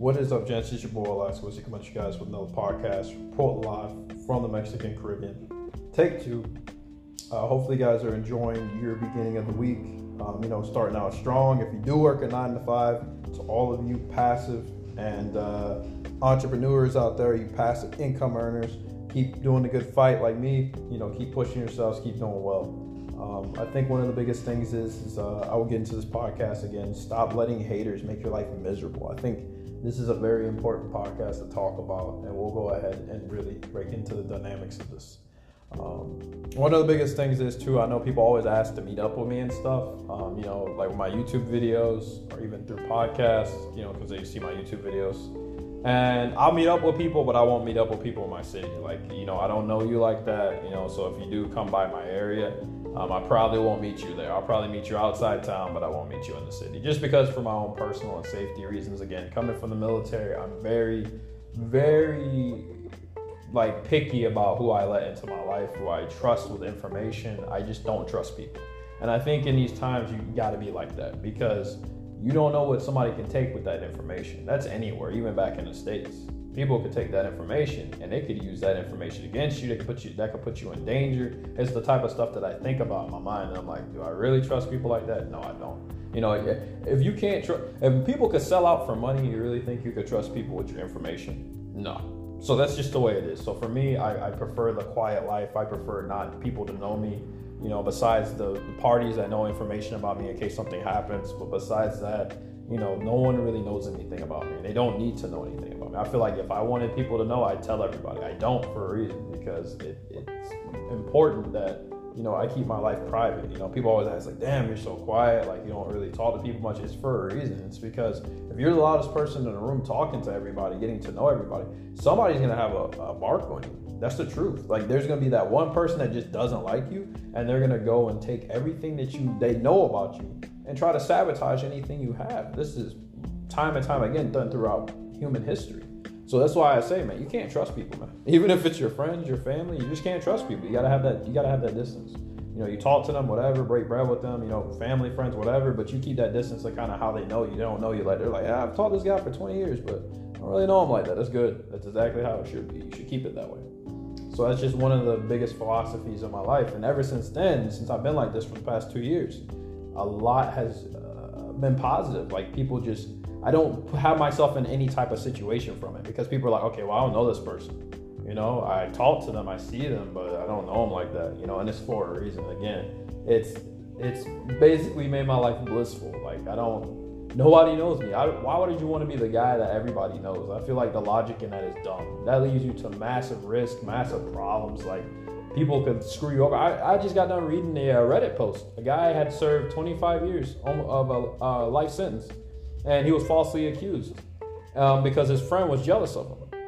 What is up, gents? It's your boy Alex. What's coming at you guys with another podcast, report live from the Mexican Caribbean. Take two. Uh, hopefully, you guys are enjoying your beginning of the week. Um, you know, starting out strong. If you do work a nine to five, to all of you passive and uh, entrepreneurs out there, you passive income earners, keep doing the good fight like me. You know, keep pushing yourselves, keep doing well. Um, I think one of the biggest things is, is uh, I will get into this podcast again. Stop letting haters make your life miserable. I think this is a very important podcast to talk about, and we'll go ahead and really break into the dynamics of this. Um, one of the biggest things is too. I know people always ask to meet up with me and stuff. Um, you know, like my YouTube videos or even through podcasts. You know, because they see my YouTube videos. And I'll meet up with people, but I won't meet up with people in my city. Like, you know, I don't know you like that. You know, so if you do come by my area, um, I probably won't meet you there. I'll probably meet you outside town, but I won't meet you in the city. Just because for my own personal and safety reasons. Again, coming from the military, I'm very, very like picky about who I let into my life, who I trust with information. I just don't trust people. And I think in these times you got to be like that because you don't know what somebody can take with that information. That's anywhere, even back in the states people could take that information and they could use that information against you. They could put you that could put you in danger. It's the type of stuff that I think about in my mind, and I'm like, do I really trust people like that? No, I don't. You know, if you can't trust, if people could sell out for money, you really think you could trust people with your information? No. So that's just the way it is. So for me, I, I prefer the quiet life. I prefer not people to know me. You know, besides the, the parties that know information about me in case something happens. But besides that, you know, no one really knows anything about me. They don't need to know anything about me. I feel like if I wanted people to know, I'd tell everybody. I don't for a reason because it, it's important that you know I keep my life private. You know, people always ask like, "Damn, you're so quiet. Like you don't really talk to people much." It's for a reason. It's because if you're the loudest person in the room, talking to everybody, getting to know everybody, somebody's gonna have a, a mark on you. That's the truth. Like there's gonna be that one person that just doesn't like you, and they're gonna go and take everything that you they know about you and try to sabotage anything you have. This is time and time again done throughout human history. So that's why I say, man, you can't trust people, man. Even if it's your friends, your family, you just can't trust people. You gotta have that. You gotta have that distance. You know, you talk to them, whatever, break bread with them. You know, family, friends, whatever. But you keep that distance to kind of how they know you. They don't know you like they're like, I've taught this guy for 20 years, but I don't really know him like that. That's good. That's exactly how it should be. You should keep it that way. So that's just one of the biggest philosophies of my life. And ever since then, since I've been like this for the past two years, a lot has uh, been positive. Like people just, I don't have myself in any type of situation from it because people are like, okay, well, I don't know this person. You know, I talk to them, I see them, but I don't know them like that. You know, and it's for a reason. Again, it's it's basically made my life blissful. Like I don't, nobody knows me. I, why would you want to be the guy that everybody knows? I feel like the logic in that is dumb. That leads you to massive risk, massive problems. Like people could screw you over. I, I just got done reading a uh, Reddit post. A guy had served 25 years of a life sentence, and he was falsely accused um, because his friend was jealous of him.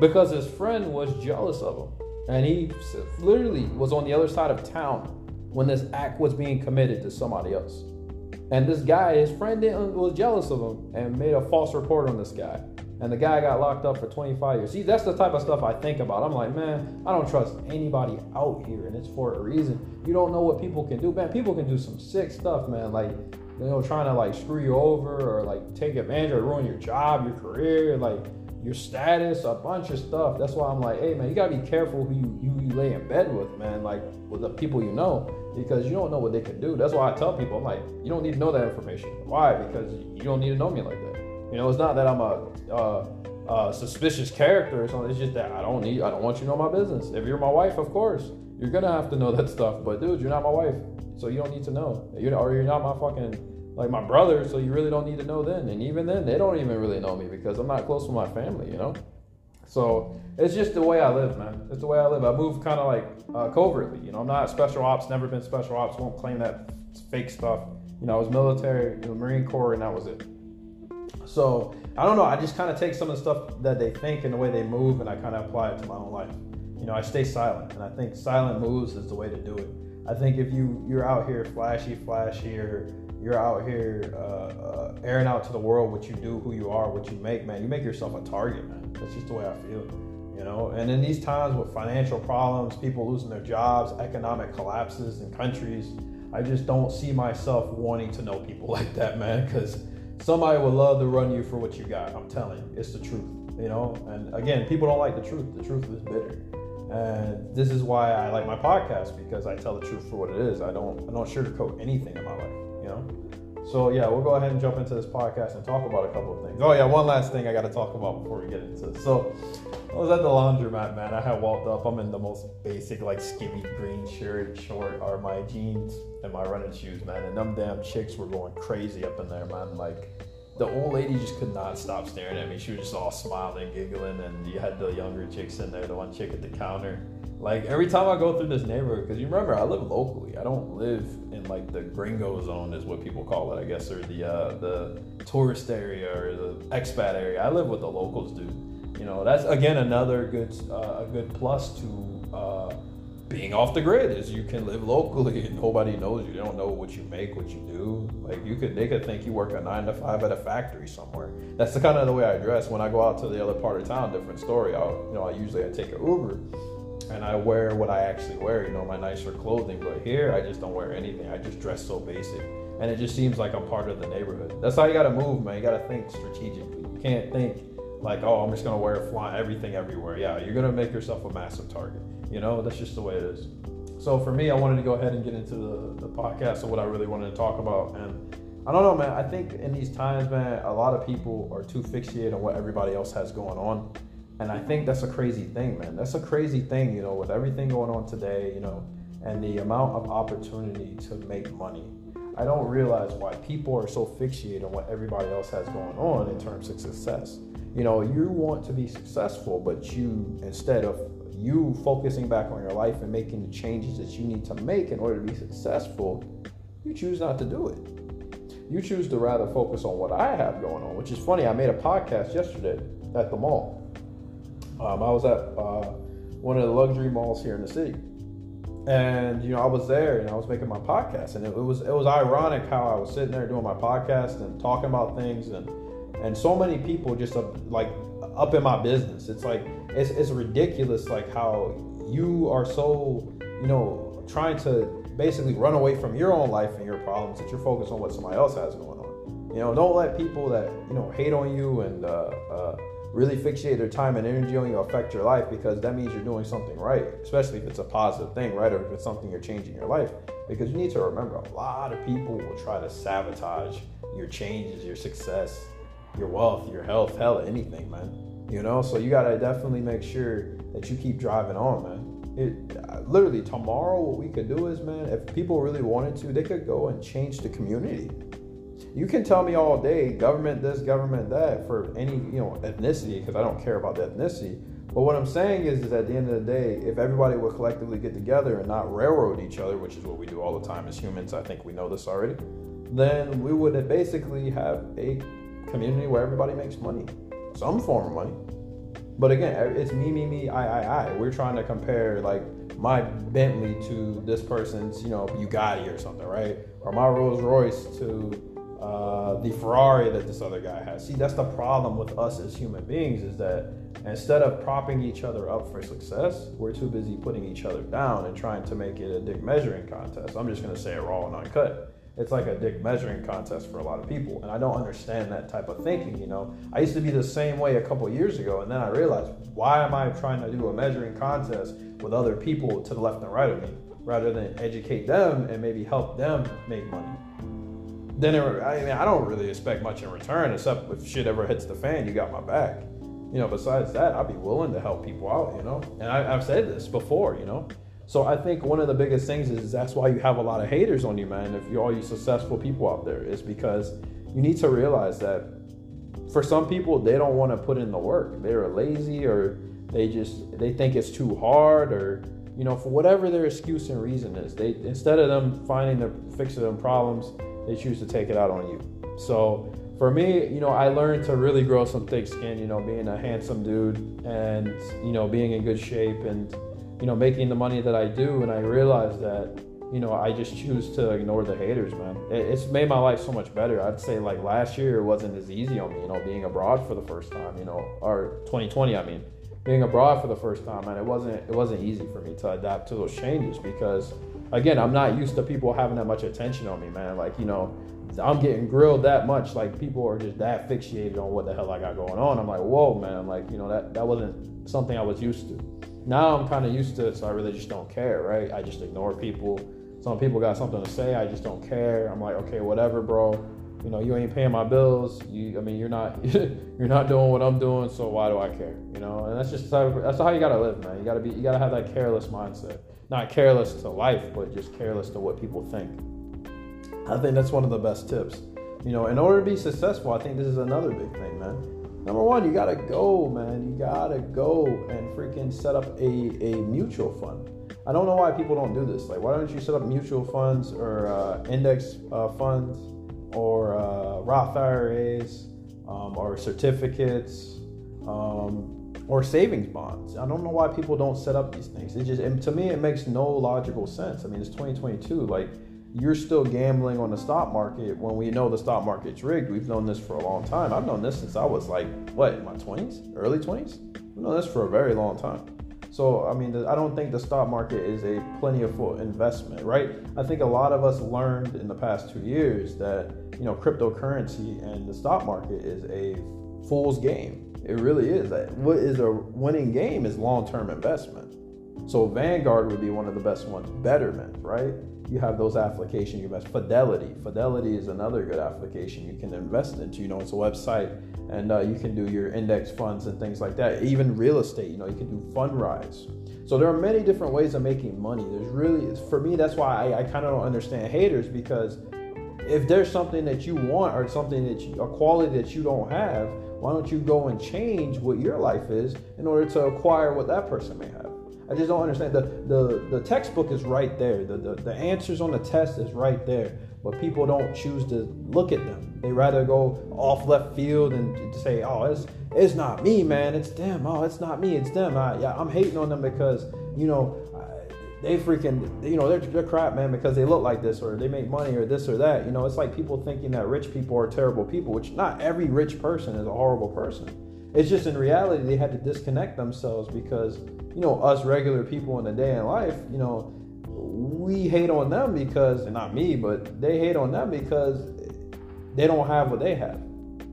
Because his friend was jealous of him, and he literally was on the other side of town when this act was being committed to somebody else. And this guy, his friend, was jealous of him and made a false report on this guy and the guy got locked up for 25 years. See, that's the type of stuff I think about. I'm like, man, I don't trust anybody out here, and it's for a reason. You don't know what people can do, man. People can do some sick stuff, man. Like, you know, trying to like screw you over or like take advantage or ruin your job, your career, like your status, a bunch of stuff. That's why I'm like, hey, man, you gotta be careful who you, you, you lay in bed with, man. Like with the people you know, because you don't know what they can do. That's why I tell people, I'm like, you don't need to know that information. Why? Because you don't need to know me like that. You know, it's not that I'm a suspicious character or something. It's just that I don't need, I don't want you to know my business. If you're my wife, of course, you're gonna have to know that stuff. But dude, you're not my wife, so you don't need to know. You're, or you're not my fucking like my brother, so you really don't need to know then. And even then, they don't even really know me because I'm not close with my family. You know. So it's just the way I live, man. It's the way I live. I move kind of like uh, covertly. You know, I'm not special ops. Never been special ops. Won't claim that fake stuff. You know, I was military, Marine Corps, and that was it. So I don't know. I just kind of take some of the stuff that they think and the way they move, and I kind of apply it to my own life. You know, I stay silent, and I think silent moves is the way to do it. I think if you you're out here flashy, flashy, or you're out here uh, uh, airing out to the world what you do, who you are, what you make, man, you make yourself a target, man. That's just the way I feel. You know, and in these times with financial problems, people losing their jobs, economic collapses in countries, I just don't see myself wanting to know people like that, man, because somebody would love to run you for what you got. I'm telling you, it's the truth. You know, and again, people don't like the truth. The truth is bitter. And this is why I like my podcast because I tell the truth for what it is. I don't I don't sugarcoat anything in my life, you know? So yeah, we'll go ahead and jump into this podcast and talk about a couple. Oh yeah, one last thing I got to talk about before we get into it. So I was at the laundromat, man. I had walked up. I'm in the most basic, like skinny green shirt, short, are my jeans and my running shoes, man. And them damn chicks were going crazy up in there, man. Like the old lady just could not stop staring at me. She was just all smiling, giggling, and you had the younger chicks in there. The one chick at the counter like every time I go through this neighborhood, because you remember I live locally. I don't live in like the gringo zone, is what people call it, I guess, or the uh, the tourist area or the expat area. I live with the locals, dude. You know, that's again another good uh, a good plus to uh, being off the grid is you can live locally and nobody knows you. They don't know what you make, what you do. Like you could, they could think you work a nine to five at a factory somewhere. That's the kind of the way I dress. When I go out to the other part of town, different story. I'll, you know, I usually I take an Uber and I wear what I actually wear, you know, my nicer clothing. But here, I just don't wear anything. I just dress so basic, and it just seems like I'm part of the neighborhood. That's how you got to move, man. You got to think strategically. You can't think like, oh, I'm just gonna wear fly everything everywhere. Yeah, you're gonna make yourself a massive target. You know, that's just the way it is. So for me, I wanted to go ahead and get into the, the podcast of what I really wanted to talk about. And I don't know, man. I think in these times, man, a lot of people are too fixated on what everybody else has going on and I think that's a crazy thing, man. That's a crazy thing, you know, with everything going on today, you know, and the amount of opportunity to make money. I don't realize why people are so fixated on what everybody else has going on in terms of success. You know, you want to be successful, but you, instead of you focusing back on your life and making the changes that you need to make in order to be successful, you choose not to do it. You choose to rather focus on what I have going on, which is funny. I made a podcast yesterday at the mall um, I was at uh, one of the luxury malls here in the city, and you know I was there and I was making my podcast, and it, it was it was ironic how I was sitting there doing my podcast and talking about things, and and so many people just up, like up in my business. It's like it's it's ridiculous, like how you are so you know trying to basically run away from your own life and your problems that you're focused on what somebody else has going on. You know, don't let people that you know hate on you and uh, uh, really fixate their time and energy on you affect your life because that means you're doing something right, especially if it's a positive thing, right? Or if it's something you're changing your life. Because you need to remember a lot of people will try to sabotage your changes, your success, your wealth, your health, hell, anything, man. You know, so you gotta definitely make sure that you keep driving on, man. It uh, literally tomorrow, what we could do is, man, if people really wanted to, they could go and change the community you can tell me all day government this government that for any you know ethnicity because i don't care about the ethnicity. But what i'm saying is, is at the end of the day if everybody would collectively get together and not railroad each other which is what we do all the time as humans i think we know this already then we would basically have a community where everybody makes money some form of money. But again it's me me me i i i. We're trying to compare like my bentley to this person's you know bugatti or something right? Or my rolls royce to uh, the Ferrari that this other guy has. See, that's the problem with us as human beings is that instead of propping each other up for success, we're too busy putting each other down and trying to make it a dick measuring contest. I'm just to say it raw and uncut. It's like a dick measuring contest for a lot of people, and I don't understand that type of thinking. You know, I used to be the same way a couple years ago, and then I realized why am I trying to do a measuring contest with other people to the left and right of me, rather than educate them and maybe help them make money then it, I mean, I don't really expect much in return, except if shit ever hits the fan, you got my back. You know, besides that, I'd be willing to help people out, you know? And I, have said this before, you know? So I think one of the biggest things is that's why you have a lot of haters on you, man. If you're all you successful people out there, is because you need to realize that for some people, they don't want to put in the work. They're lazy or they just, they think it's too hard or, you know, for whatever their excuse and reason is, they, instead of them finding the fixing them problems, they choose to take it out on you. So for me, you know, I learned to really grow some thick skin, you know, being a handsome dude and, you know, being in good shape and, you know, making the money that I do. And I realized that, you know, I just choose to ignore the haters, man. It's made my life so much better. I'd say like last year it wasn't as easy on me, you know, being abroad for the first time, you know, or 2020, I mean, being abroad for the first time, and it wasn't, it wasn't easy for me to adapt to those changes because again, I'm not used to people having that much attention on me, man. Like, you know, I'm getting grilled that much. Like people are just that fixated on what the hell I got going on. I'm like, whoa, man. Like, you know, that that wasn't something I was used to. Now I'm kind of used to it, so I really just don't care, right? I just ignore people. Some people got something to say, I just don't care. I'm like, okay, whatever, bro. You know, you ain't paying my bills. You, I mean, you're not, you're not doing what I'm doing, so why do I care? You know, and that's just that's how you gotta live, man. You gotta be, you gotta have that careless mindset. Not careless to life, but just careless to what people think. I think that's one of the best tips. You know, in order to be successful, I think this is another big thing, man. Number one, you gotta go, man. You gotta go and freaking set up a, a mutual fund. I don't know why people don't do this. Like, why don't you set up mutual funds or uh, index uh, funds or uh, Roth IRAs um, or certificates um, or savings bonds? I don't know why people don't set up these things. It just, and to me, it makes no logical sense. I mean, it's 2022. Like, you're still gambling on the stock market when we know the stock market's rigged. We've known this for a long time. I've known this since I was like, what, my 20s, early 20s? I've known this for a very long time. So, I mean, I don't think the stock market is a plentiful investment, right? I think a lot of us learned in the past two years that, you know, cryptocurrency and the stock market is a fool's game. It really is. What is a winning game is long term investment. So, Vanguard would be one of the best ones. Betterment, right? you have those applications you invest fidelity fidelity is another good application you can invest into you know it's a website and uh, you can do your index funds and things like that even real estate you know you can do Fundrise so there are many different ways of making money there's really for me that's why i, I kind of don't understand haters because if there's something that you want or something that you, a quality that you don't have why don't you go and change what your life is in order to acquire what that person may have I just don't understand. The the, the textbook is right there. The, the the answers on the test is right there. But people don't choose to look at them. They rather go off left field and say, "Oh, it's it's not me, man. It's them. Oh, it's not me. It's them." I, yeah, I'm hating on them because you know they freaking you know they're, they're crap man because they look like this or they make money or this or that you know it's like people thinking that rich people are terrible people which not every rich person is a horrible person it's just in reality they had to disconnect themselves because you know us regular people in the day in life, you know, we hate on them because and not me, but they hate on them because they don't have what they have.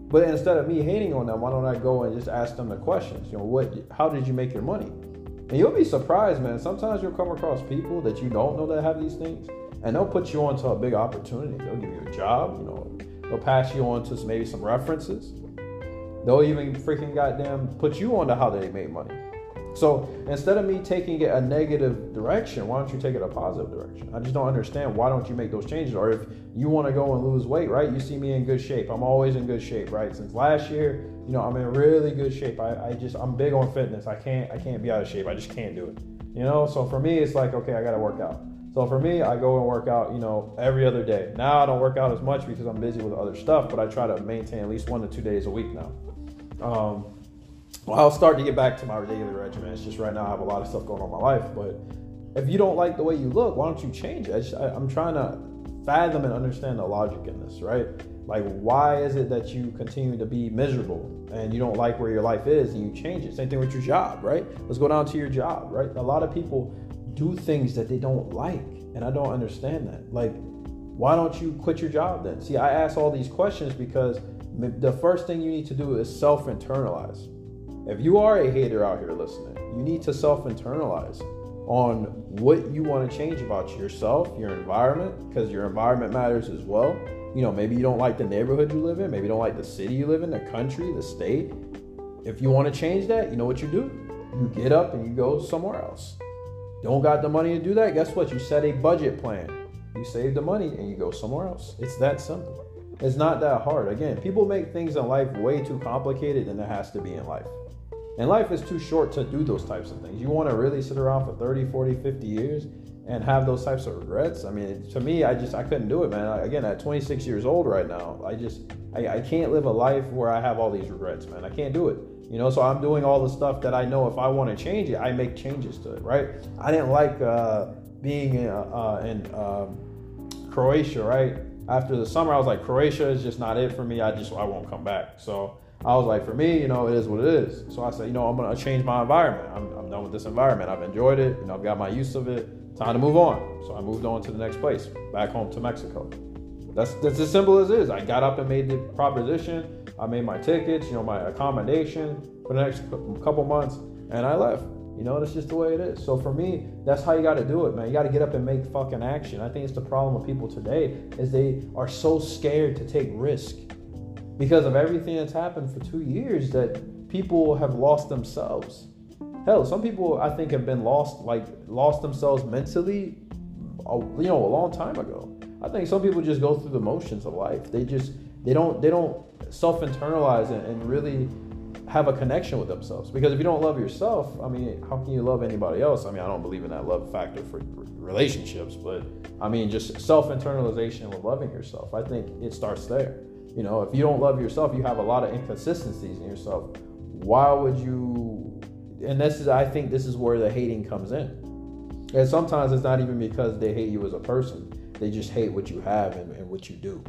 But instead of me hating on them, why don't I go and just ask them the questions? You know, what how did you make your money? And you'll be surprised, man. Sometimes you'll come across people that you don't know that have these things, and they'll put you onto a big opportunity. They'll give you a job, you know, they'll pass you on to maybe some references They'll even freaking goddamn put you onto how they make money. So instead of me taking it a negative direction, why don't you take it a positive direction? I just don't understand why don't you make those changes? Or if you want to go and lose weight, right? You see me in good shape. I'm always in good shape, right? Since last year, you know, I'm in really good shape. I, I just I'm big on fitness. I can't I can't be out of shape. I just can't do it. You know, so for me it's like, okay, I gotta work out. So for me, I go and work out, you know, every other day. Now I don't work out as much because I'm busy with other stuff, but I try to maintain at least one to two days a week now. Um, well, I'll start to get back to my daily regimen. It's just right now I have a lot of stuff going on in my life. But if you don't like the way you look, why don't you change it? I I'm trying to fathom and understand the logic in this, right? Like, why is it that you continue to be miserable and you don't like where your life is and you change it? Same thing with your job, right? Let's go down to your job, right? A lot of people do things that they don't like, and I don't understand that. Like, why don't you quit your job then? See, I ask all these questions because the first thing you need to do is self internalize. If you are a hater out here listening, you need to self internalize on what you want to change about yourself, your environment, because your environment matters as well. You know, maybe you don't like the neighborhood you live in, maybe you don't like the city you live in, the country, the state. If you want to change that, you know what you do? You get up and you go somewhere else. Don't got the money to do that? Guess what? You set a budget plan. You save the money and you go somewhere else. It's that simple. It's not that hard. Again, people make things in life way too complicated than it has to be in life. And life is too short to do those types of things. You want to really sit around for 30, 40, 50 years and have those types of regrets. I mean, to me, I just I couldn't do it, man. Again, at 26 years old right now, I just I, I can't live a life where I have all these regrets, man. I can't do it. You know, so I'm doing all the stuff that I know if I want to change it, I make changes to it, right? I didn't like uh, being in, uh, in um, Croatia, right? after the summer, I was like, Croatia is just not it for me. I just I won't come back. So I was like, for me, you know, it is what it is. So I said, you know, I'm gonna change my environment. I'm, I'm done with this environment. I've enjoyed it. You know, I've got my use of it. Time to move on. So I moved on to the next place, back home to Mexico. That's that's as simple as it is. I got up and made the proposition. I made my tickets, you know, my accommodation for the next couple months, and I left. You know, that's just the way it is. So for me, that's how you got to do it, man. You got to get up and make fucking action. I think it's the problem with people today is they are so scared to take risk because of everything that's happened for two years that people have lost themselves. Hell, some people I think have been lost, like lost themselves mentally, you know, a long time ago. I think some people just go through the motions of life. They just they don't they don't self internalize and really have a connection with themselves. Because if you don't love yourself, I mean, how can you love anybody else? I mean, I don't believe in that love factor for relationships, but I mean, just self internalization with loving yourself. I think it starts there. You know, if you don't love yourself, you have a lot of inconsistencies in yourself. Why would you? And this is, I think, this is where the hating comes in. And sometimes it's not even because they hate you as a person; they just hate what you have and, and what you do.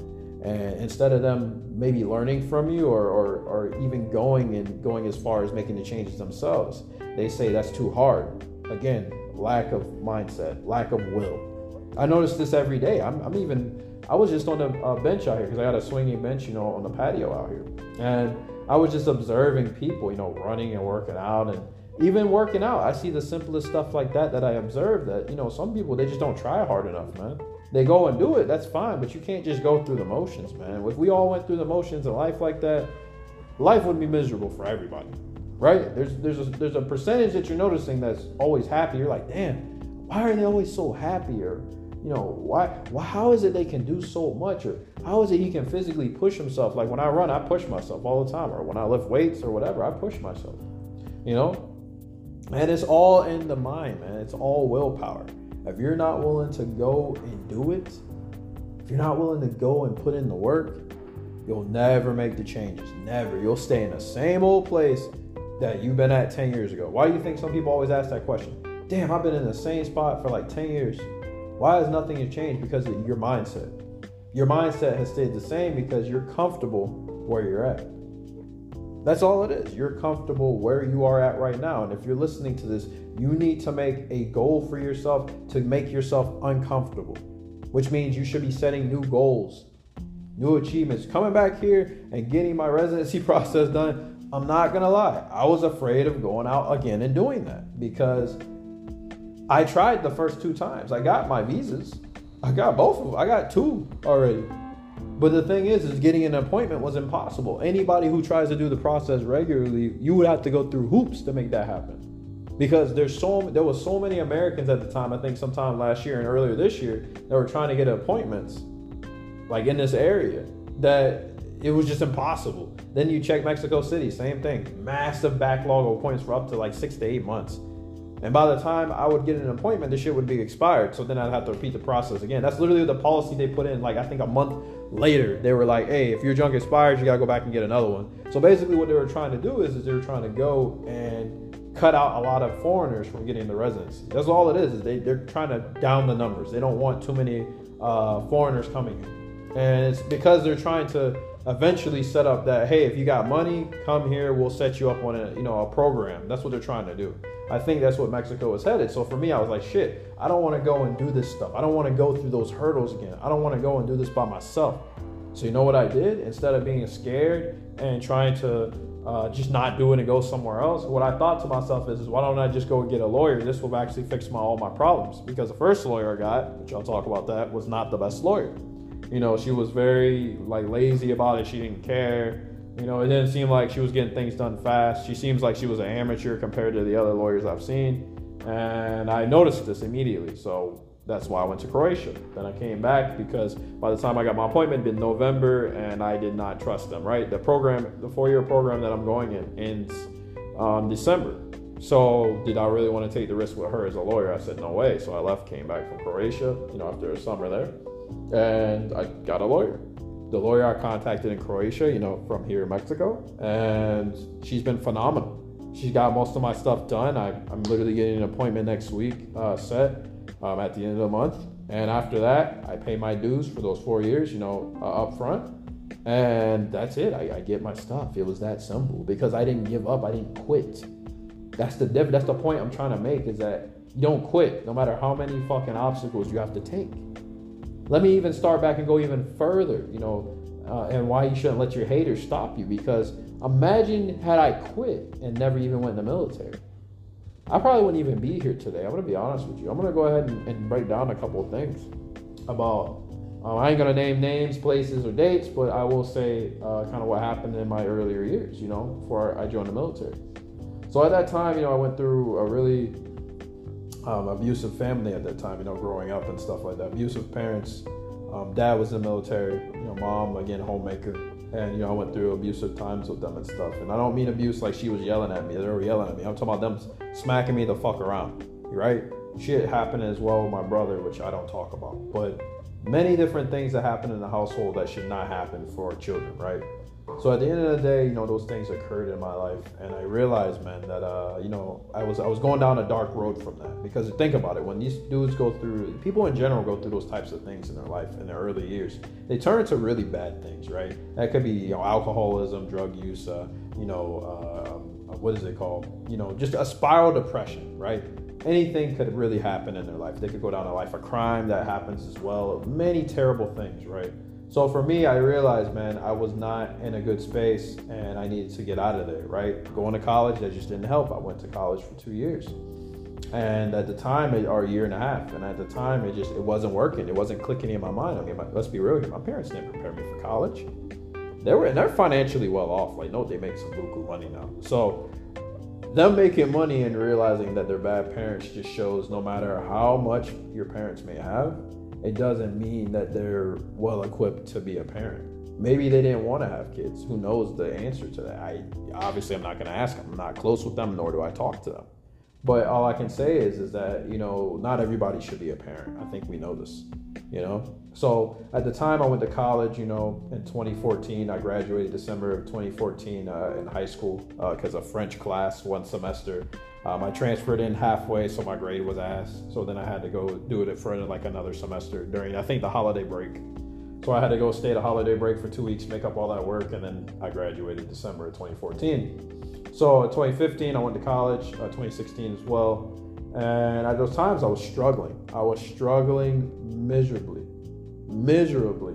And instead of them maybe learning from you or, or, or even going and going as far as making the changes themselves they say that's too hard. Again lack of mindset lack of will. I notice this every day. I'm, I'm even i was just on a, a bench out here because i got a swinging bench you know on the patio out here. And i was just observing people you know running and working out and even working out i see the simplest stuff like that that i observe that you know some people they just don't try hard enough man they go and do it, that's fine, but you can't just go through the motions, man. If we all went through the motions in life like that, life would be miserable for everybody, right? There's there's a, there's a percentage that you're noticing that's always happy. You're like, damn, why are they always so happy? Or you know, why, why how is it they can do so much? Or how is it he can physically push himself? Like when I run, I push myself all the time. Or when I lift weights or whatever, I push myself. You know? And it's all in the mind, man. It's all willpower. If you're not willing to go and do it, if you're not willing to go and put in the work, you'll never make the changes. Never. You'll stay in the same old place that you've been at 10 years ago. Why do you think some people always ask that question? Damn, I've been in the same spot for like 10 years. Why has nothing changed? Because of your mindset. Your mindset has stayed the same because you're comfortable where you're at. That's all it is. You're comfortable where you are at right now. And if you're listening to this, you need to make a goal for yourself to make yourself uncomfortable, which means you should be setting new goals, new achievements. Coming back here and getting my residency process done, I'm not going to lie. I was afraid of going out again and doing that because I tried the first two times. I got my visas. I got both of them. I got two already. But the thing is, is getting an appointment was impossible. Anybody who tries to do the process regularly, you would have to go through hoops to make that happen. Because there's so there was so many Americans at the time, I think sometime last year and earlier this year, that were trying to get appointments, like in this area, that it was just impossible. Then you check Mexico City, same thing, massive backlog of appointments for up to like six to eight months. And by the time I would get an appointment, the shit would be expired. So then I'd have to repeat the process again. That's literally the policy they put in. Like I think a month later, they were like, "Hey, if your junk expires, you gotta go back and get another one." So basically, what they were trying to do is, is they were trying to go and cut out a lot of foreigners from getting the residency. That's all it is. Is they they're trying to down the numbers. They don't want too many uh, foreigners coming in, and it's because they're trying to eventually set up that hey, if you got money, come here. We'll set you up on a you know a program. That's what they're trying to do. I think that's what Mexico is headed. So for me, I was like, shit, I don't want to go and do this stuff. I don't want to go through those hurdles again. I don't want to go and do this by myself. So you know what I did? Instead of being scared and trying to uh, just not do it and go somewhere else, what I thought to myself is, is why don't I just go and get a lawyer? This will actually fix my all my problems. Because the first lawyer I got, which I'll talk about that, was not the best lawyer. You know, she was very like lazy about it. She didn't care. You know, it didn't seem like she was getting things done fast. She seems like she was an amateur compared to the other lawyers I've seen. And I noticed this immediately. So that's why I went to Croatia. Then I came back because by the time I got my appointment, in November, and I did not trust them. Right, the program, the four-year program that I'm going in, ends um, December. So did I really want to take the risk with her as a lawyer? I said no way. So I left, came back from Croatia, you know, after a summer there, and I got a lawyer the lawyer I contacted in Croatia, you know, from here in Mexico, and she's been phenomenal. She's got most of my stuff done. I, am literally getting an appointment next week uh, set um, at the end of the month. And after that, I pay my dues for those four years, you know, uh, up front. And that's it. I, I, get my stuff. It was that simple because I didn't give up. I didn't quit. That's the diff- That's the point I'm trying to make is that You don't quit, no matter how many fucking obstacles you have to take. Let me even start back and go even further, you know, uh, and why you shouldn't let your haters stop you. Because imagine had I quit and never even went in the military. I probably wouldn't even be here today. I'm gonna be honest with you. I'm gonna go ahead and, and break down a couple of things about. Um, I ain't gonna name names, places, or dates, but I will say uh, kind of what happened in my earlier years. You know, before I joined the military. So at that time, you know, I went through a really um, abusive family at that time. You know, growing up and stuff like that. Abusive parents. Um, dad was in the military. You know, mom again homemaker and you know I went through abusive times with them and stuff. And I don't mean abuse like she was yelling at me; they were yelling at me. I'm talking about them smacking me the fuck around, right? Shit happened as well with my brother, which I don't talk about. But many different things that happen in the household that should not happen for children, right? So at the end of the day, you know, those things occurred in my life, and I realized, man, that uh, you know, I was I was going down a dark road from that. Because think about it, when these dudes go through, people in general go through those types of things in their life in their early years, they turn into really bad things, right? That could be you know alcoholism, drug use, uh, you know, uh, um, what is it called? You know, just a spiral depression, right? Anything could really happen in their life. They could go down a life of crime that happens as well. Many terrible things, right? So for me, I realized, man, I was not in a good space and I needed to get out of there, right? Going to college, that just didn't help. I went to college for two years. And at the time, or a year and a half, and at the time, it just it wasn't working. It wasn't clicking in my mind. I mean, my, let's be real here. My parents didn't prepare me for college. They were and they're financially well off. Like, no, they make some buku money now. So them making money and realizing that they're bad parents just shows no matter how much your parents may have, it doesn't mean that they're well equipped to be a parent. Maybe they didn't want to have kids. Who knows the answer to that? I obviously I'm not going to ask. I'm not close with them, nor do I talk to them. But all I can say is is that you know not everybody should be a parent. I think we know this. You know. So at the time I went to college, you know, in 2014, I graduated December of 2014 uh, in high school because uh, of French class one semester. Um, I transferred in halfway, so my grade was ass. So then I had to go do it for like another semester during, I think, the holiday break. So I had to go stay the holiday break for two weeks, make up all that work, and then I graduated December of 2014. So in 2015, I went to college, uh, 2016 as well. And at those times, I was struggling. I was struggling miserably, miserably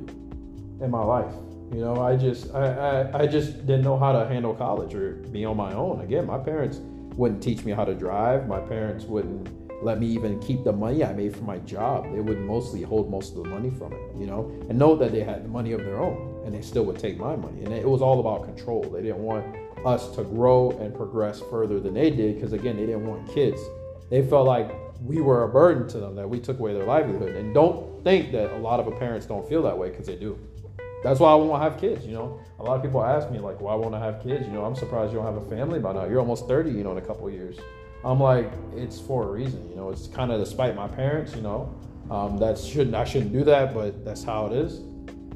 in my life. You know, I just, I, I, I just didn't know how to handle college or be on my own. Again, my parents wouldn't teach me how to drive. My parents wouldn't let me even keep the money I made from my job. They would mostly hold most of the money from it, you know, and know that they had the money of their own and they still would take my money. And it was all about control. They didn't want us to grow and progress further than they did because, again, they didn't want kids. They felt like we were a burden to them, that we took away their livelihood. And don't think that a lot of parents don't feel that way because they do. That's why I won't have kids, you know. A lot of people ask me, like, why won't I have kids? You know, I'm surprised you don't have a family by now. You're almost 30, you know, in a couple years. I'm like, it's for a reason, you know. It's kind of despite my parents, you know. Um, that shouldn't I shouldn't do that, but that's how it is.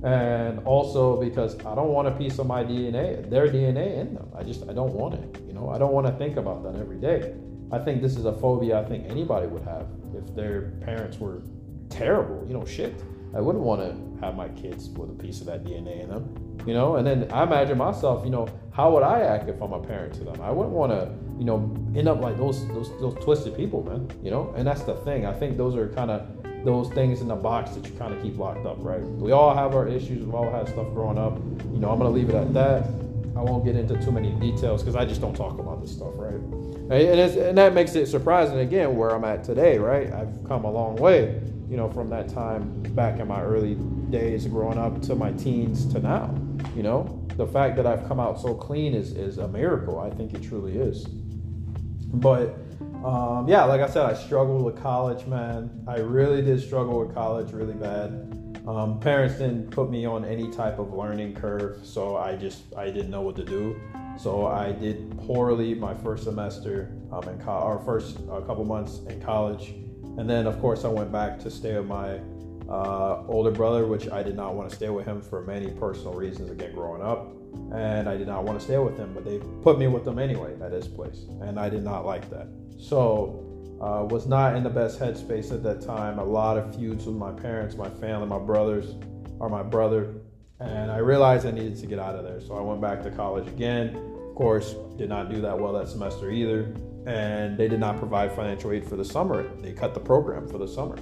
And also because I don't want a piece of my DNA, their DNA in them. I just I don't want it. You know, I don't want to think about that every day. I think this is a phobia I think anybody would have if their parents were terrible. You know, shit. I wouldn't want to have my kids with a piece of that DNA in them, you know. And then I imagine myself, you know, how would I act if I'm a parent to them? I wouldn't want to, you know, end up like those those those twisted people, man. You know. And that's the thing. I think those are kind of those things in the box that you kind of keep locked up, right? We all have our issues. We've all had stuff growing up. You know, I'm gonna leave it at that. I won't get into too many details because I just don't talk about this stuff, right? And, and that makes it surprising again where I'm at today, right? I've come a long way you know, from that time back in my early days growing up to my teens to now. You know, the fact that I've come out so clean is, is a miracle. I think it truly is. But um, yeah, like I said, I struggled with college, man. I really did struggle with college really bad. Um, parents didn't put me on any type of learning curve, so I just I didn't know what to do. So I did poorly my first semester um, in co- or first uh, couple months in college and then, of course, I went back to stay with my uh, older brother, which I did not want to stay with him for many personal reasons, again, growing up. And I did not want to stay with him, but they put me with them anyway at his place. And I did not like that. So, uh, was not in the best headspace at that time. A lot of feuds with my parents, my family, my brothers, or my brother. And I realized I needed to get out of there. So I went back to college again. Of course, did not do that well that semester either and they did not provide financial aid for the summer. They cut the program for the summer.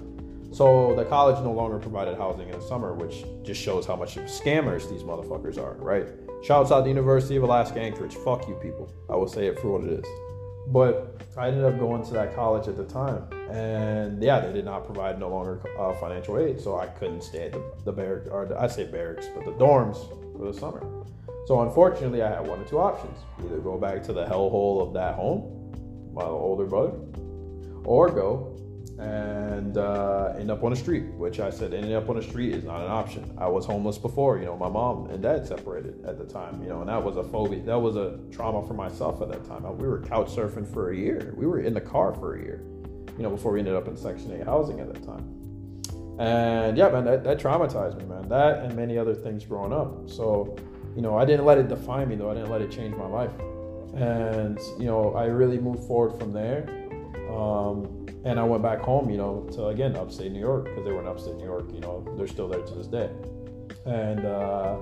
So the college no longer provided housing in the summer, which just shows how much scammers these motherfuckers are, right? Shouts out to the University of Alaska Anchorage. Fuck you people. I will say it for what it is. But I ended up going to that college at the time, and yeah, they did not provide no longer uh, financial aid, so I couldn't stay at the, the barracks, or the, I say barracks, but the dorms for the summer. So unfortunately, I had one or two options: either go back to the hellhole of that home, my older brother, or go and uh, end up on the street, which I said ending up on the street is not an option. I was homeless before, you know, my mom and dad separated at the time, you know, and that was a phobia, that was a trauma for myself at that time. We were couch surfing for a year. We were in the car for a year, you know, before we ended up in Section 8 housing at that time. And yeah, man, that, that traumatized me, man. That and many other things growing up. So, you know, I didn't let it define me though. I didn't let it change my life. And, you know, I really moved forward from there. Um, and I went back home, you know, to again upstate New York because they were in upstate New York. You know, they're still there to this day. And uh,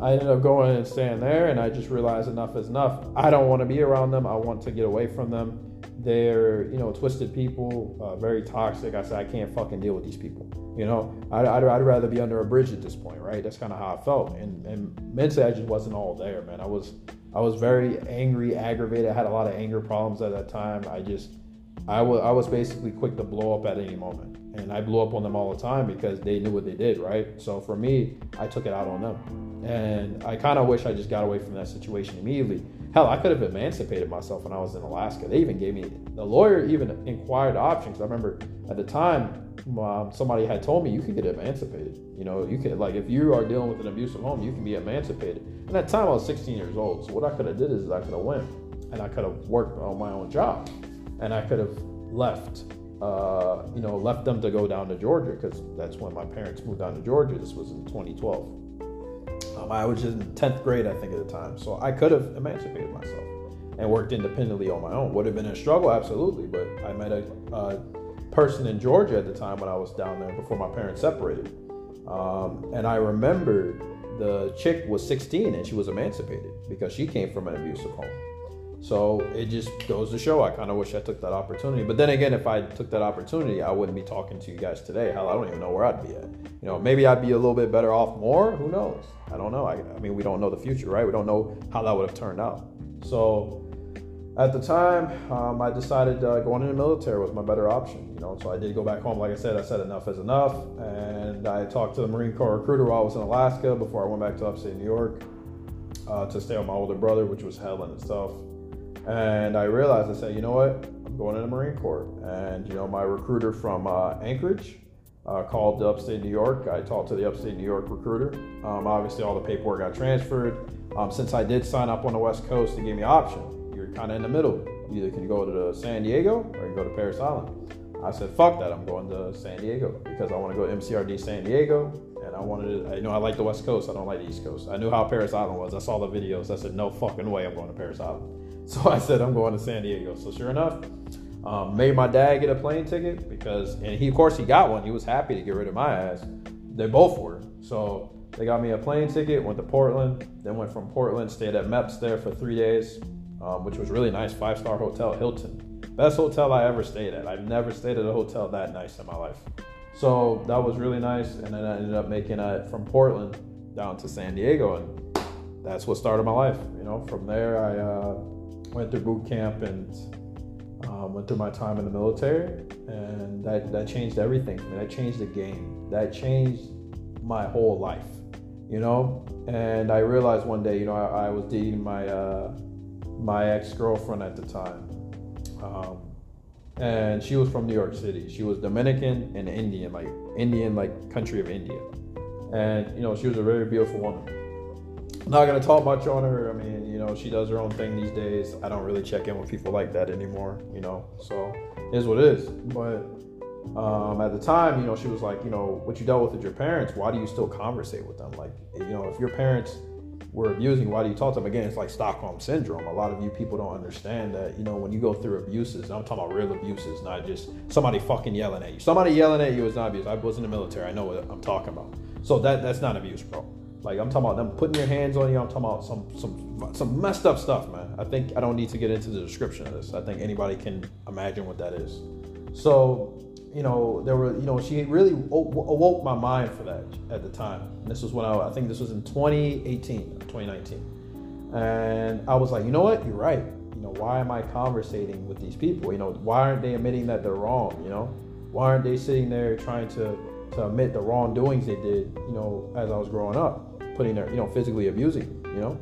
I ended up going and staying there, and I just realized enough is enough. I don't want to be around them. I want to get away from them. They're, you know, twisted people, uh, very toxic. I said I can't fucking deal with these people. You know, I'd, I'd, I'd rather be under a bridge at this point, right? That's kind of how I felt, and and mentally I just wasn't all there, man. I was I was very angry, aggravated. I had a lot of anger problems at that time. I just I was was basically quick to blow up at any moment, and I blew up on them all the time because they knew what they did, right? So for me, I took it out on them, and I kind of wish I just got away from that situation immediately. Hell, I could have emancipated myself when I was in Alaska. They even gave me the lawyer even inquired options. I remember at the time um, somebody had told me you could get emancipated. You know, you could like if you are dealing with an abusive home, you can be emancipated. And at the time I was 16 years old, so what I could have did is I could have went and I could have worked on my own job and I could have left, uh, you know, left them to go down to Georgia because that's when my parents moved down to Georgia. This was in 2012. Um, I was in 10th grade, I think, at the time, so I could have emancipated myself and worked independently on my own. Would have been a struggle, absolutely, but I met a, a person in Georgia at the time when I was down there before my parents separated, um, and I remember the chick was 16 and she was emancipated because she came from an abusive home. So it just goes to show I kind of wish I took that opportunity. But then again, if I took that opportunity, I wouldn't be talking to you guys today. Hell, I don't even know where I'd be at. You know, maybe I'd be a little bit better off more. Who knows? I don't know. I, I mean, we don't know the future, right? We don't know how that would have turned out. So at the time, um, I decided uh, going in the military was my better option. You know, so I did go back home. Like I said, I said enough is enough, and I talked to the Marine Corps recruiter while I was in Alaska before I went back to upstate New York uh, to stay with my older brother, which was hell in itself. And I realized, I said, you know what? I'm going to the Marine Corps. And, you know, my recruiter from uh, Anchorage uh, called the upstate New York. I talked to the upstate New York recruiter. Um, obviously, all the paperwork got transferred. Um, since I did sign up on the West Coast, they gave me an option. You're kind of in the middle. Either can you go to San Diego or you can go to Parris Island. I said, fuck that. I'm going to San Diego because I want to go MCRD San Diego. And I wanted to, you know, I like the West Coast. I don't like the East Coast. I knew how Parris Island was. I saw the videos. I said, no fucking way I'm going to Parris Island. So I said, I'm going to San Diego. So sure enough, um, made my dad get a plane ticket because, and he, of course, he got one. He was happy to get rid of my ass. They both were. So they got me a plane ticket, went to Portland, then went from Portland, stayed at MEPS there for three days, um, which was really nice. Five star hotel, Hilton. Best hotel I ever stayed at. I've never stayed at a hotel that nice in my life. So that was really nice. And then I ended up making it from Portland down to San Diego. And that's what started my life. You know, from there, I, uh, went through boot camp and um, went through my time in the military, and that, that changed everything for me. That changed the game. That changed my whole life, you know. And I realized one day, you know, I, I was dating my uh, my ex girlfriend at the time, um, and she was from New York City. She was Dominican and Indian, like Indian, like country of India, and you know, she was a very beautiful woman not gonna talk much on her. I mean, you know, she does her own thing these days. I don't really check in with people like that anymore, you know. So it is what it is. But um, at the time, you know, she was like, you know, what you dealt with with your parents, why do you still conversate with them? Like, you know, if your parents were abusing, why do you talk to them? Again, it's like Stockholm syndrome. A lot of you people don't understand that, you know, when you go through abuses, I'm talking about real abuses, not just somebody fucking yelling at you. Somebody yelling at you is not abuse. I was in the military. I know what I'm talking about. So that that's not abuse, bro Like I'm talking about them putting their hands on you. I'm talking about some some some messed up stuff, man. I think I don't need to get into the description of this. I think anybody can imagine what that is. So, you know, there were, you know, she really awoke my mind for that at the time. This was when I, I think this was in 2018, 2019. And I was like, you know what? You're right. You know, why am I conversating with these people? You know, why aren't they admitting that they're wrong? You know, why aren't they sitting there trying to to admit the wrongdoings they did? You know, as I was growing up, putting their, you know, physically abusing. You know,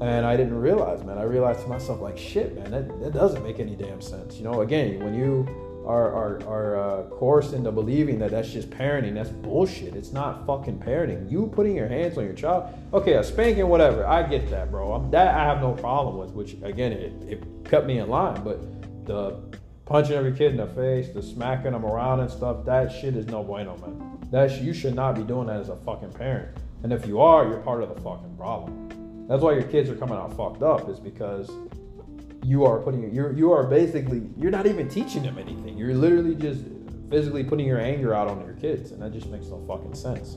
and I didn't realize, man. I realized to myself, like, shit, man, that, that doesn't make any damn sense. You know, again, when you are are, are uh, coerced into believing that that's just parenting. That's bullshit. It's not fucking parenting. You putting your hands on your child. Okay, a spanking, whatever. I get that, bro. I'm, that I have no problem with. Which again, it, it kept me in line. But the punching every kid in the face, the smacking them around and stuff, that shit is no bueno, man. That you should not be doing that as a fucking parent. And if you are, you're part of the fucking problem. That's why your kids are coming out fucked up. Is because you are putting you're you are basically you're not even teaching them anything. You're literally just physically putting your anger out on your kids, and that just makes no fucking sense.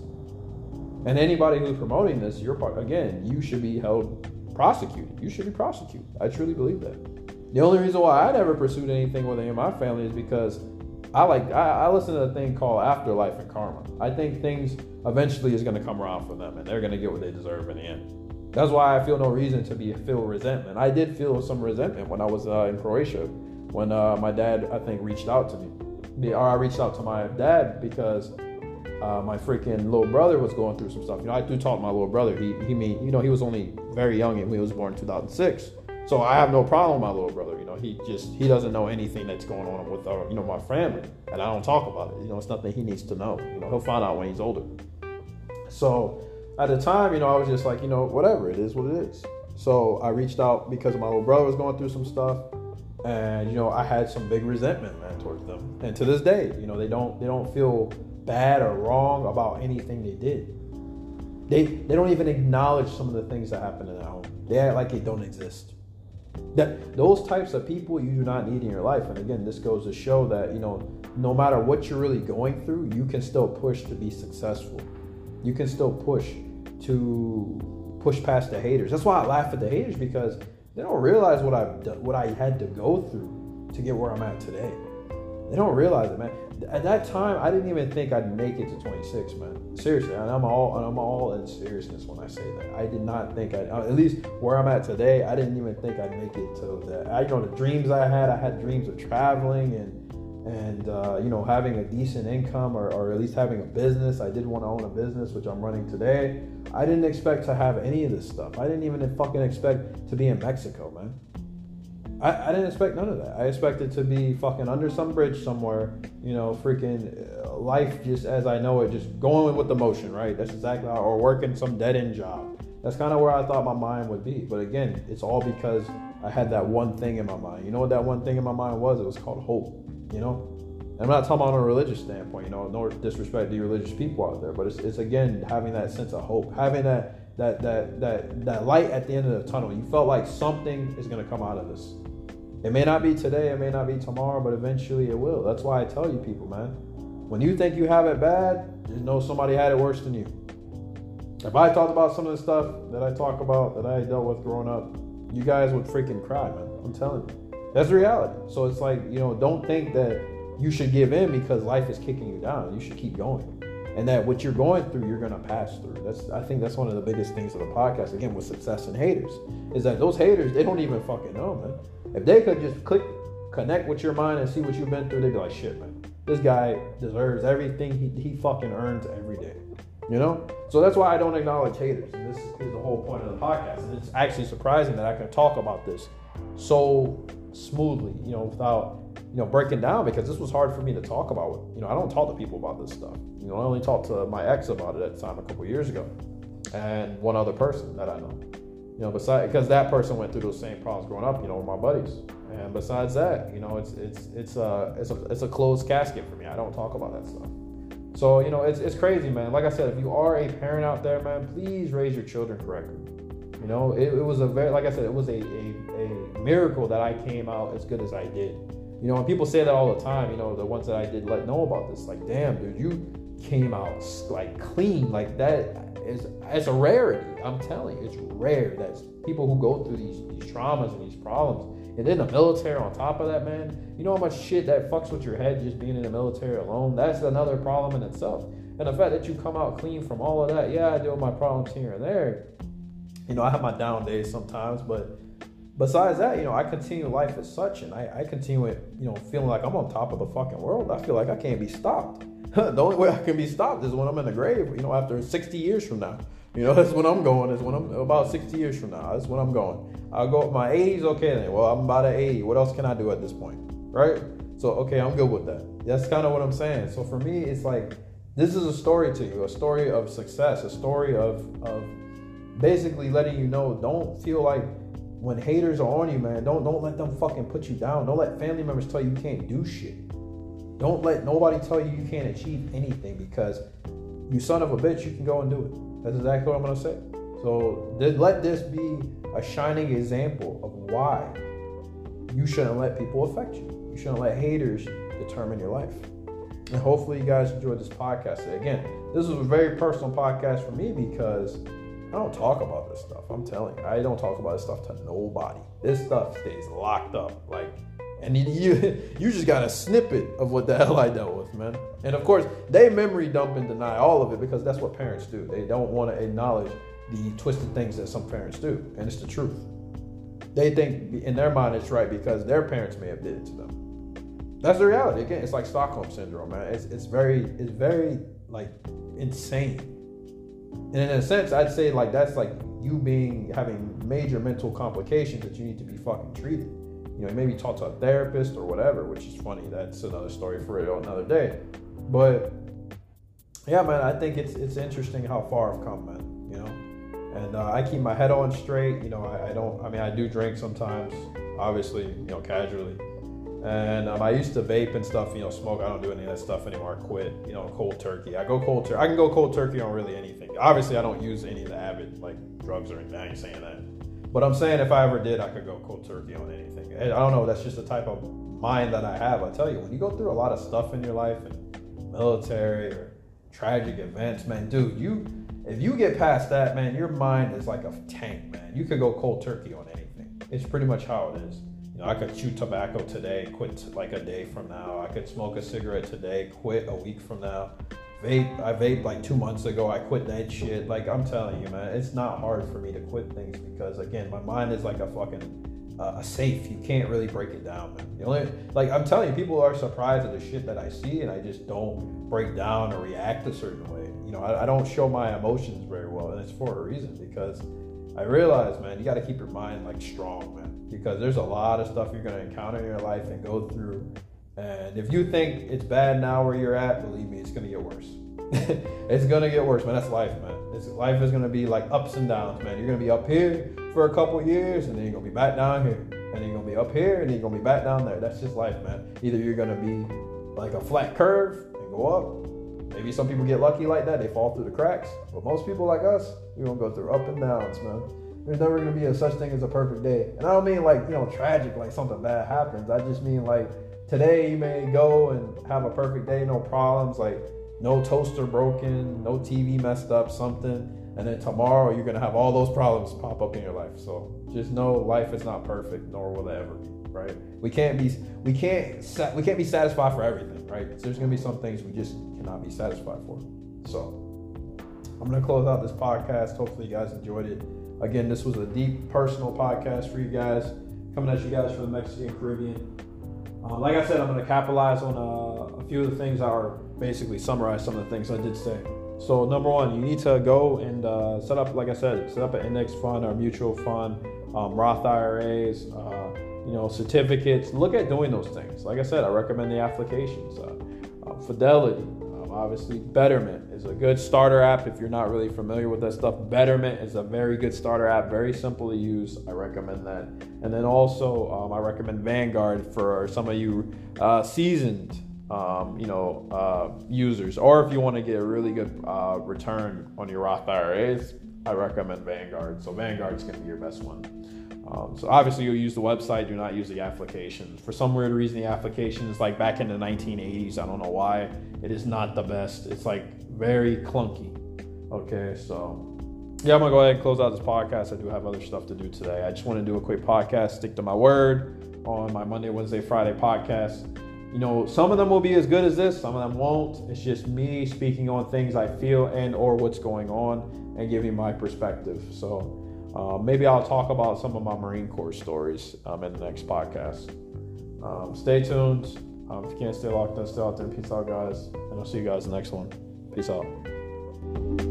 And anybody who's promoting this, you're part again, you should be held prosecuted. You should be prosecuted. I truly believe that. The only reason why I never pursued anything with my family is because I like I, I listen to a thing called afterlife and karma. I think things eventually is to come around for them, and they're to get what they deserve in the end. That's why I feel no reason to be feel resentment. I did feel some resentment when I was uh, in Croatia, when uh, my dad I think reached out to me, or I reached out to my dad because uh, my freaking little brother was going through some stuff. You know, I do talk to my little brother. He he mean you know he was only very young and he was born in 2006. So I have no problem with my little brother. You know, he just he doesn't know anything that's going on with our you know my family, and I don't talk about it. You know, it's nothing he needs to know. You know, he'll find out when he's older. So at the time, you know, I was just like, you know, whatever, it is what it is. So I reached out because my little brother was going through some stuff, and you know, I had some big resentment, man, towards them. And to this day, you know, they don't they don't feel bad or wrong about anything they did. They they don't even acknowledge some of the things that happened in their home. They act like it don't exist. That those types of people you do not need in your life. And again, this goes to show that you know, no matter what you're really going through, you can still push to be successful you can still push to push past the haters. That's why I laugh at the haters because they don't realize what I've what I had to go through to get where I'm at today. They don't realize it, man. At that time, I didn't even think I'd make it to 26, man. Seriously, and I'm all and I'm all in seriousness when I say that. I did not think I, at least where I'm at today, I didn't even think I'd make it to that. I you know the dreams I had. I had dreams of traveling and and uh, you know having a decent income or, or at least having a business i did want to own a business which i'm running today i didn't expect to have any of this stuff i didn't even fucking expect to be in mexico man I, I didn't expect none of that. I expected to be fucking under some bridge somewhere you know freaking uh, life just as i know it just going with the motion right? That's exactly how or working some dead-end job. That's kind of where i thought my mind would be. But again it's all because i had that one thing in my mind. You know what that one thing in my mind was? It was called hope you know, I'm not talking about on a religious standpoint, you know, nor disrespect to religious people out there, but it's, it's again having that sense of hope, having that that that that that light at the end of the tunnel. You felt like something is to come out of this. It may not be today, it may not be tomorrow, but eventually it will. That's why I tell you people, man, when you think you have it bad, just know somebody had it worse than you. If I talked about some of the stuff that I talk about that I dealt with growing up, you guys would freaking cry, man. I'm telling you. That's reality. So it's like, you know, don't think that you should give in because life is kicking you down. You should keep going. And that what you're going through, you're gonna pass through. That's I think that's one of the biggest things of the podcast, again, with success and haters, is that those haters, they don't even fucking know, man. If they could just click, connect with your mind and see what you've been through, they'd be like, shit, man. This guy deserves everything he, he fucking earns every day. You know? So that's why I don't acknowledge haters. And this is the whole point of the podcast. And it's actually surprising that I can talk about this so smoothly, you know, without you know breaking down because this was hard for me to talk about. You know, I don't talk to people about this stuff. You know, I only talked to my ex about it at the time a couple years ago, and one other person that I know. You know, besides because that person went through those same problems growing up. You know, with my buddies. And besides that, you know, it's it's it's a it's a it's a closed casket for me. I don't talk about that stuff. So you know, it's it's crazy, man. Like I said, if you are a parent out there, man, please raise your children correctly. You know, it, it was a very, like I said, it was a, a, a miracle that I came out as good as I did. You know, and people say that all the time, you know, the ones that I did let know about this, like, damn, dude, you came out like clean, like that. It's it's a rarity. I'm telling you, it's rare that people who go through these these traumas and these problems, and then the military on top of that, man. You know how much shit that fucks with your head just being in the military alone. That's another problem in itself. And the fact that you come out clean from all of that, yeah, I deal with my problems here and there. You know, I have my down days sometimes, but besides that, you know, I continue life as such, and I, I continue it, you know, feeling like I'm on top of the fucking world. I feel like I can't be stopped. the only way I can be stopped is when I'm in the grave, you know, after 60 years from now. You know, that's when I'm going, is when I'm about 60 years from now. That's when I'm going. I'll go my 80s, okay then. Well, I'm about at 80. What else can I do at this point? Right? So, okay, I'm good with that. That's kind of what I'm saying. So for me, it's like this is a story to you, a story of success, a story of of basically letting you know don't feel like when haters are on you, man, don't don't let them fucking put you down. Don't let family members tell you you can't do shit. Don't let nobody tell you you can't achieve anything because you son of a bitch, you can go and do it. That's exactly what I'm gonna say. So let this be a shining example of why you shouldn't let people affect you. You shouldn't let haters determine your life. And hopefully you guys enjoyed this podcast. Again, this was a very personal podcast for me because I don't talk about this stuff. I'm telling you, I don't talk about this stuff to nobody. This stuff stays locked up. Like and you you just got a snippet of what the hell I dealt with, man. And of course, they memory dump and deny all of it because that's what parents do. They don't want to acknowledge the twisted things that some parents do, and it's the truth. They think in their mind it's right because their parents may have did it to them. That's the reality. Again, it's like Stockholm syndrome, man. It's it's very it's very like insane. And in a sense, I'd say like that's like you being having major mental complications that you need to be fucking treated you know, maybe talk to a therapist or whatever, which is funny. That's another story for another day. But yeah, man, I think it's it's interesting how far I've come, man. You know, and uh, I keep my head on straight. You know, I, I, don't. I mean, I do drink sometimes, obviously, you know, casually. And um, I used to vape and stuff, you know, smoke. I don't do any of that stuff anymore. I quit, you know, cold turkey. I go cold turkey. I can go cold turkey on really anything. Obviously, I don't use any of the avid like drugs or anything. I ain't saying that. But I'm saying if I ever did, I could go cold turkey on anything. I don't know. That's just the type of mind that I have. I tell you, when you go through a lot of stuff in your life and military or tragic events, man, dude, you if you get past that, man, your mind is like a tank, man. You could go cold turkey on anything. It's pretty much how it is. You know, I could chew tobacco today, quit like a day from now. I could smoke a cigarette today, quit a week from now vape. I vaped like two months ago. I quit that shit. Like I'm telling you, man, it's not hard for me to quit things because again, my mind is like a fucking uh, a safe. You can't really break it down, man. The only like I'm telling you, people are surprised at the shit that I see, and I just don't break down or react a certain way. You know, I, I don't show my emotions very well, and it's for a reason because I realize, man, you got to keep your mind like strong, man, because there's a lot of stuff you're gonna encounter in your life and go through and if you think it's bad now where you're at, believe me, it's gonna get worse. it's gonna get worse, man. That's life, man. It's, life is gonna be like ups and downs, man. You're gonna be up here for a couple years, and then you're gonna be back down here, and then you're gonna be up here, and then you're gonna be back down there. That's just life, man. Either you're gonna be like a flat curve and go up. Maybe some people get lucky like that; they fall through the cracks. But most people like us, we're gonna go through up and downs, man. There's never gonna be a such thing as a perfect day, and I don't mean like you know tragic, like something bad happens. I just mean like today you may go and have a perfect day, no problems, like no toaster broken, no TV messed up, something. And then tomorrow you're gonna have all those problems pop up in your life. So just know life is not perfect, nor will it ever be. Right? We can't be we can't we can't be satisfied for everything. Right? So there's gonna be some things we just cannot be satisfied for. So I'm gonna close out this podcast. Hopefully you guys enjoyed it. Again, this was a deep personal podcast for you guys, coming at you guys from the Mexican Caribbean. Uh, like I said, I'm going to capitalize on uh, a few of the things or basically summarize some of the things I did say. So number one, you need to go and uh, set up, like I said, set up an index fund or mutual fund, um, Roth IRAs, uh, you know, certificates. Look at doing those things. Like I said, I recommend the applications. Uh, uh, obviously, Betterment is a good starter app if you're not really familiar with that stuff. Betterment is a very good starter app, very simple to use. I recommend that. And then also, um, I recommend Vanguard for some of you uh, seasoned, um, you know, uh, users, or if you want to get a really good uh, return on your Roth IRAs. I recommend Vanguard. So Vanguard's going to be your best one. Um, so obviously you'll use the website, do not use the application. For some weird reason, the application is like back in the 1980s. I don't know why. It is not the best. It's like very clunky. Okay, so yeah, I'm gonna go ahead and close out this podcast. I do have other stuff to do today. I just want to do a quick podcast, stick to my word on my Monday, Wednesday, Friday podcast. You know, some of them will be as good as this, some of them won't. It's just me speaking on things I feel and or what's going on and giving my perspective. So uh, maybe I'll talk about some of my Marine Corps stories um, in the next podcast. Um, stay tuned. Um, if you can't stay locked in, stay out there. Peace out, guys. And I'll see you guys in the next one. Peace out.